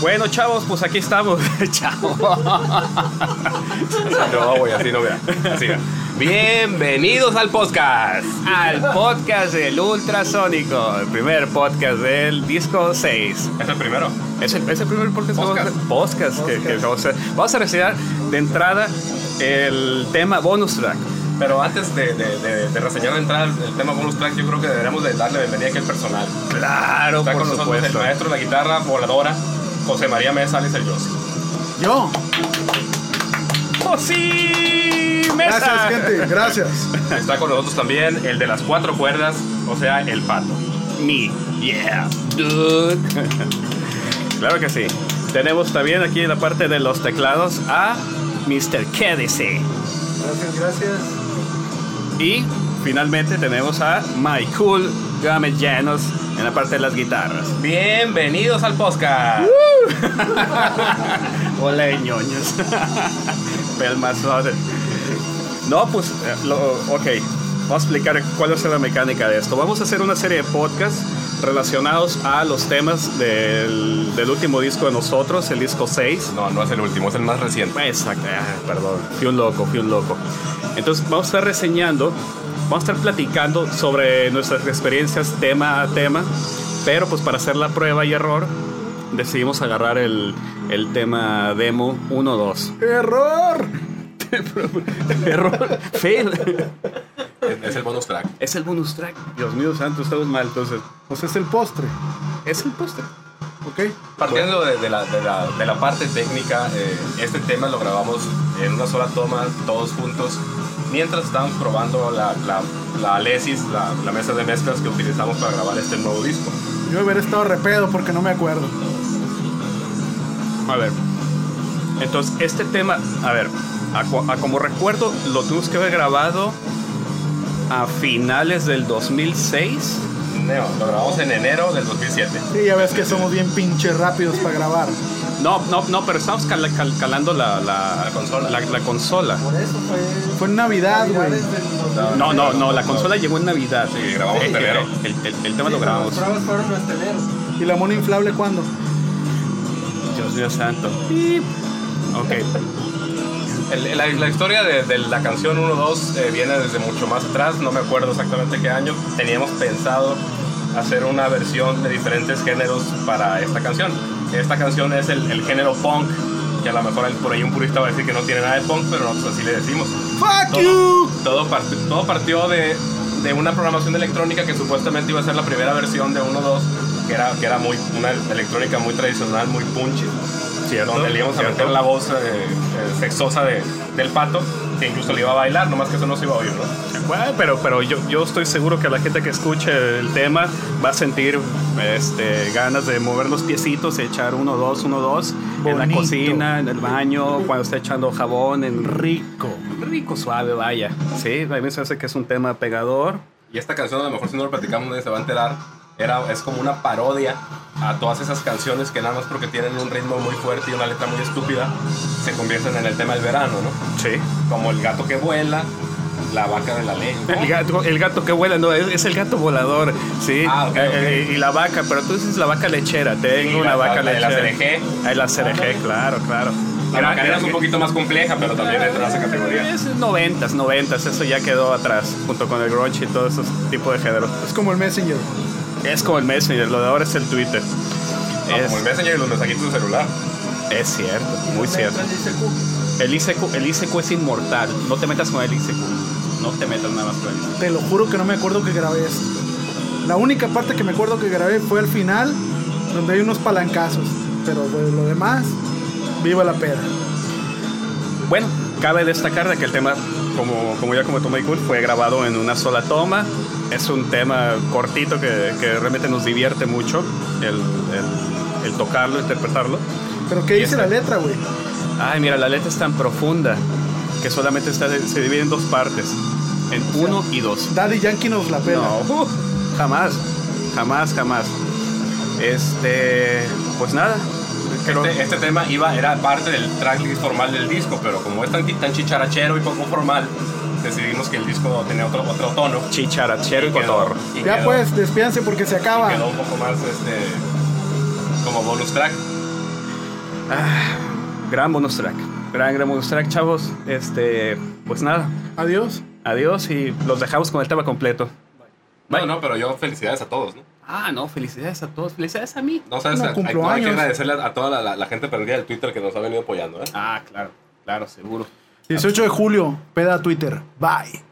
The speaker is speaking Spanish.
Bueno, chavos, pues aquí estamos. Chavo. No, güey, así no vea. Así. Bienvenidos al podcast. Al podcast del Ultrasónico, el primer podcast del disco 6. ¿Es el primero? Es el, es el primer podcast, que vamos a podcast que, que vamos a. Vamos a recitar de entrada el tema bonus track. Pero antes de, de, de, de reseñar de entrada el, el tema bonus track, yo creo que deberíamos de darle bienvenida aquí al personal. Claro, Está por con nosotros el supuesto. maestro de la guitarra voladora, José María Mesa, el Yossi. Yo. ¡Oh, sí! ¡Mesa! Gracias, gente. Gracias. Está con nosotros también el de las cuatro cuerdas, o sea, el pato. Me. Yeah, dude. claro que sí. Tenemos también aquí en la parte de los teclados a Mr. Quédese. Gracias, gracias. Y finalmente tenemos a My Cool Gamet Llanos en la parte de las guitarras. Bienvenidos al podcast. Hola, ñoños. Pelmazote. No, pues, eh, lo- ok. Vamos a explicar cuál es la mecánica de esto. Vamos a hacer una serie de podcasts relacionados a los temas del, del último disco de nosotros, el disco 6. No, no es el último, es el más reciente. Exacto, ah, perdón, fui un loco, fui un loco. Entonces vamos a estar reseñando, vamos a estar platicando sobre nuestras experiencias tema a tema, pero pues para hacer la prueba y error decidimos agarrar el, el tema demo 1-2. ¡Error! Error, fail. Es, el bonus track. Es el bonus track. Dios mío santo, estamos mal, entonces. Pues es el postre. Es el póster. ¿Ok? Partiendo de, de la, de, la, de la parte técnica, eh, este tema lo grabamos en una sola toma, todos juntos, mientras estábamos probando la, la, la Alesis, la, la mesa de mezclas que utilizamos para grabar este nuevo disco. Yo hubiera estado repedo porque no me acuerdo. A ver. Entonces, este tema, a ver, a, como recuerdo, lo tuvimos que haber grabado a finales del 2006. No, lo grabamos en enero del 2007. Sí, ya ves que somos bien pinches rápidos para grabar. No, no, no, pero estamos cal- cal- calando la, la, La consola. La, la consola. Por eso fue. Fue en Navidad, güey. No, no, no, la consola llegó en Navidad. Sí, grabamos en enero. El, el- el tema lo grabamos. fueron enero. ¿Y la mona inflable cuándo? Dios mío santo. Ok. El- la, la historia de, de la canción 1-2 eh, viene desde mucho más atrás, no me acuerdo exactamente qué año. Teníamos pensado hacer una versión de diferentes géneros para esta canción. Esta canción es el, el género punk, que a lo mejor el- por ahí un purista va a decir que no tiene nada de punk, pero nosotros así le decimos. ¡Fuck Todo, you! todo, part- todo partió de, de una programación electrónica que supuestamente iba a ser la primera versión de 1-2, que era, que era muy, una electrónica muy tradicional, muy punchy Cierto. donde le íbamos a meter la voz eh, eh, sexosa de, del pato, que incluso le iba a bailar, nomás que eso no se iba a oír, ¿no? Bueno, pero, pero yo, yo estoy seguro que la gente que escuche el tema va a sentir este, ganas de mover los piecitos, echar uno, dos, uno, dos, en la Bonito. cocina, en el baño, cuando está echando jabón, en rico, rico, suave, vaya. Sí, a mí se hace que es un tema pegador. Y esta canción, a lo mejor si no lo platicamos nadie se va a enterar, era, es como una parodia a todas esas canciones que nada más porque tienen un ritmo muy fuerte y una letra muy estúpida, se convierten en el tema del verano, ¿no? Sí. Como el gato que vuela, la vaca de la ley. El gato, el gato que vuela, no, es, es el gato volador, sí. Ah, ok, Eh, ok. eh, y la vaca, pero tú dices la vaca lechera, tengo Sí, una la- vaca la- la lechera. CRG. Ah, la CRG, claro, claro. La Gran- macarena es un poquito más compleja, pero también entra en esa categoría. Es noventas, noventas, eso ya quedó atrás, junto con el grunge y todo ese tipo de género. Es como el Messenger. Es como el Messenger, lo de ahora es el Twitter. No, Es, como el Messenger y los mensajitos de celular. es cierto, muy cierto. El ICQ. El ICQ, el ICQ es inmortal, no te metas con el ICQ. No te metas nada más con el ICQ. Te lo juro que no me acuerdo que grabé esto. La única parte que me acuerdo que grabé fue al final, donde hay unos palancazos. Pero de lo demás, viva la peda. Bueno, cabe destacar de que el tema, como, como ya comentó Michael, fue grabado en una sola toma. Es un tema cortito que, que realmente nos divierte mucho el, el- el tocarlo, interpretarlo. Pero ¿qué Y dice esta- la letra, güey? Ay, mira, la letra es tan profunda que solamente está, se divide en dos partes, en uno y dos. Daddy Yankee nos la pela. No, uh, jamás, jamás, jamás. Este, pues nada. creo- Este, este tema iba, era parte del tracklist formal del disco, pero como es tan, tan chicharachero y poco formal, decidimos que el disco tenía otro, otro tono. Chicharachero y cotorro. Ya quedó- pues, despídense porque se y acaba. quedó un poco más este, como bonus track. Ah, gran bonus track. Gran, gran bonus track, chavos. Este, pues nada. Adiós. Adiós y los dejamos con el tema completo. No, no, pero yo felicidades a todos, ¿no? Ah, no, felicidades a todos. Felicidades a mí. No, sabes, No, hay, que agradecerle a, a toda la, la- la gente perdida del Twitter que nos ha venido apoyando, ¿eh? Ah, claro, claro, seguro. 18 de julio, peda Twitter. Bye.